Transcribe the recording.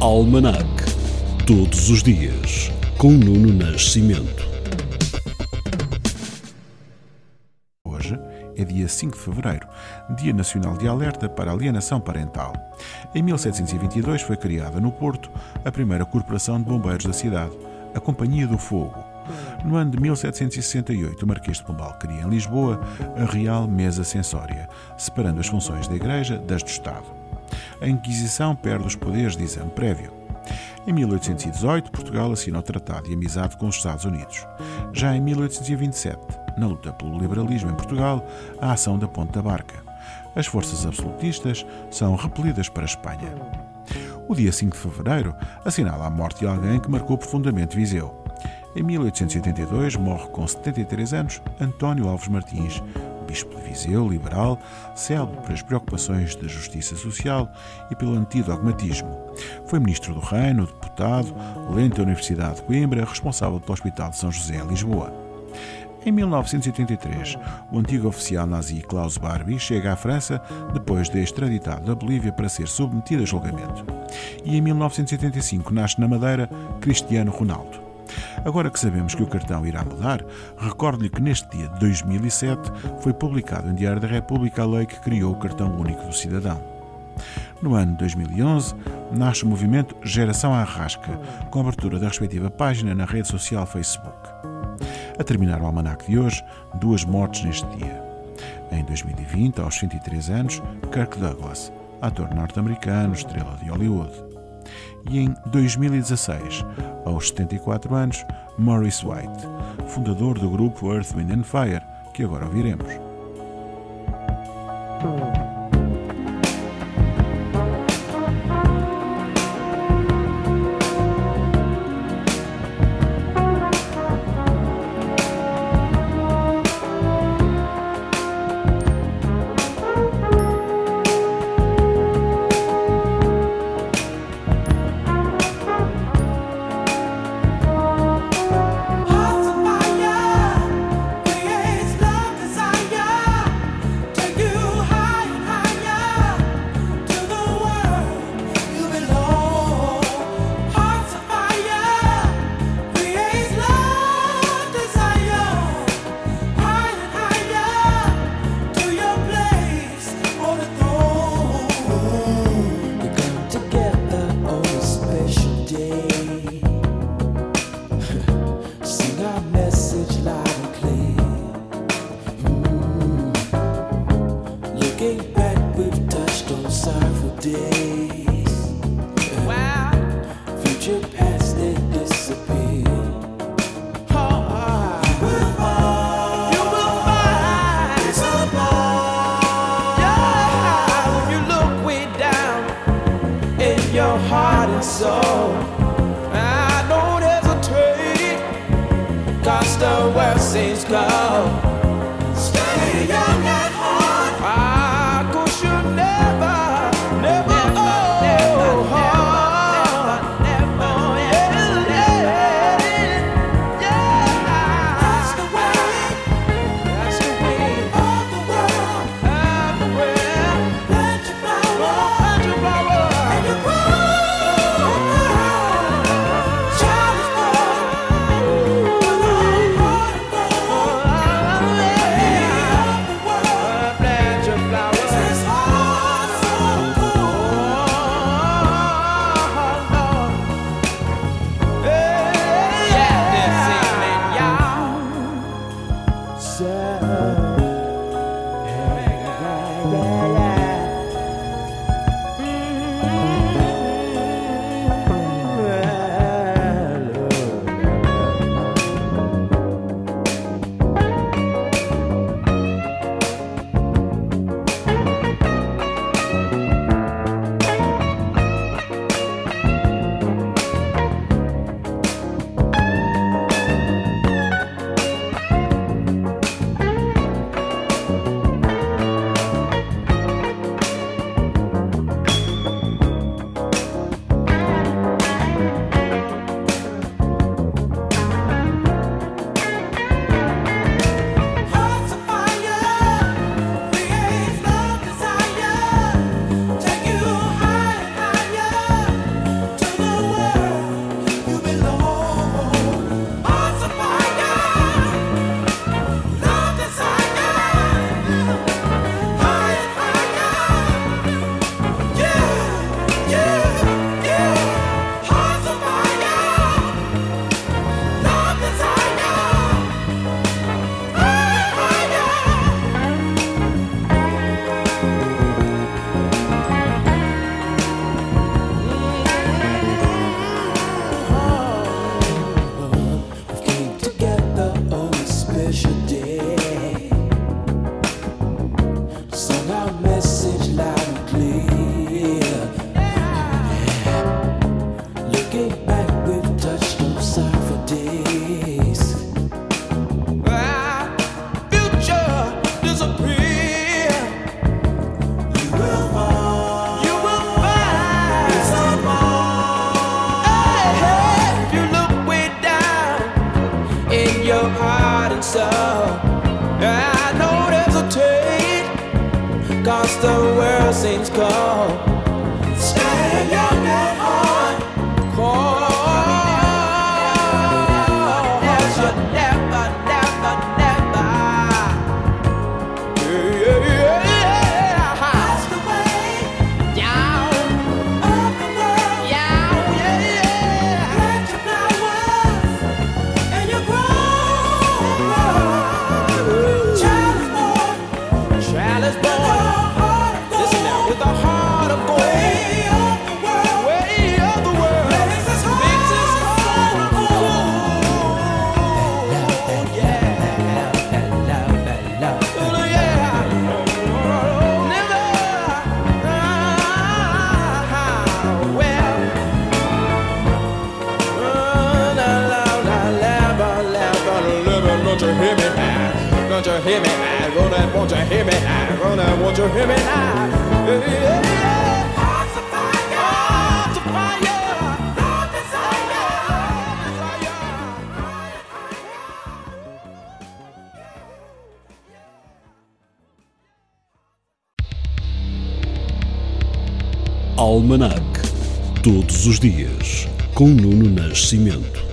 Almanac. Todos os dias, com Nuno Nascimento. Hoje é dia 5 de fevereiro, Dia Nacional de Alerta para a Alienação Parental. Em 1722 foi criada no Porto a primeira corporação de bombeiros da cidade, a Companhia do Fogo. No ano de 1768, o Marquês de Pombal cria em Lisboa a Real Mesa Censória, separando as funções da Igreja das do Estado. A Inquisição perde os poderes de exame prévio. Em 1818, Portugal assina o Tratado de Amizade com os Estados Unidos. Já em 1827, na luta pelo liberalismo em Portugal, a ação da Ponte da Barca. As forças absolutistas são repelidas para a Espanha. O dia 5 de fevereiro assinala a morte de alguém que marcou profundamente Viseu. Em 1882 morre com 73 anos António Alves Martins, bispo de Viseu, liberal, célebre por as preocupações da justiça social e pelo antidogmatismo. Foi ministro do Reino, deputado, lente da Universidade de Coimbra, responsável pelo Hospital de São José em Lisboa. Em 1983, o antigo oficial nazi Klaus Barbie chega à França depois de extraditado da Bolívia para ser submetido a julgamento. E em 1985 nasce na Madeira Cristiano Ronaldo. Agora que sabemos que o cartão irá mudar, recordo-lhe que neste dia de 2007 foi publicado em Diário da República a lei que criou o cartão único do cidadão. No ano de 2011, nasce o movimento Geração Arrasca, com abertura da respectiva página na rede social Facebook. A terminar o almanac de hoje, duas mortes neste dia. Em 2020, aos 103 anos, Kirk Douglas, ator norte-americano, estrela de Hollywood e em 2016, aos 74 anos, Maurice White, fundador do grupo Earth, Wind and Fire, que agora ouviremos. Cause the world seems cold. stop. I don't hesitate cause the world seems cold. Don't you hear me now? Gonna, won't you hear me now? Gonna, won't you hear me now? Yeah, yeah, Almanac. Todos os dias. Com Nuno Nascimento.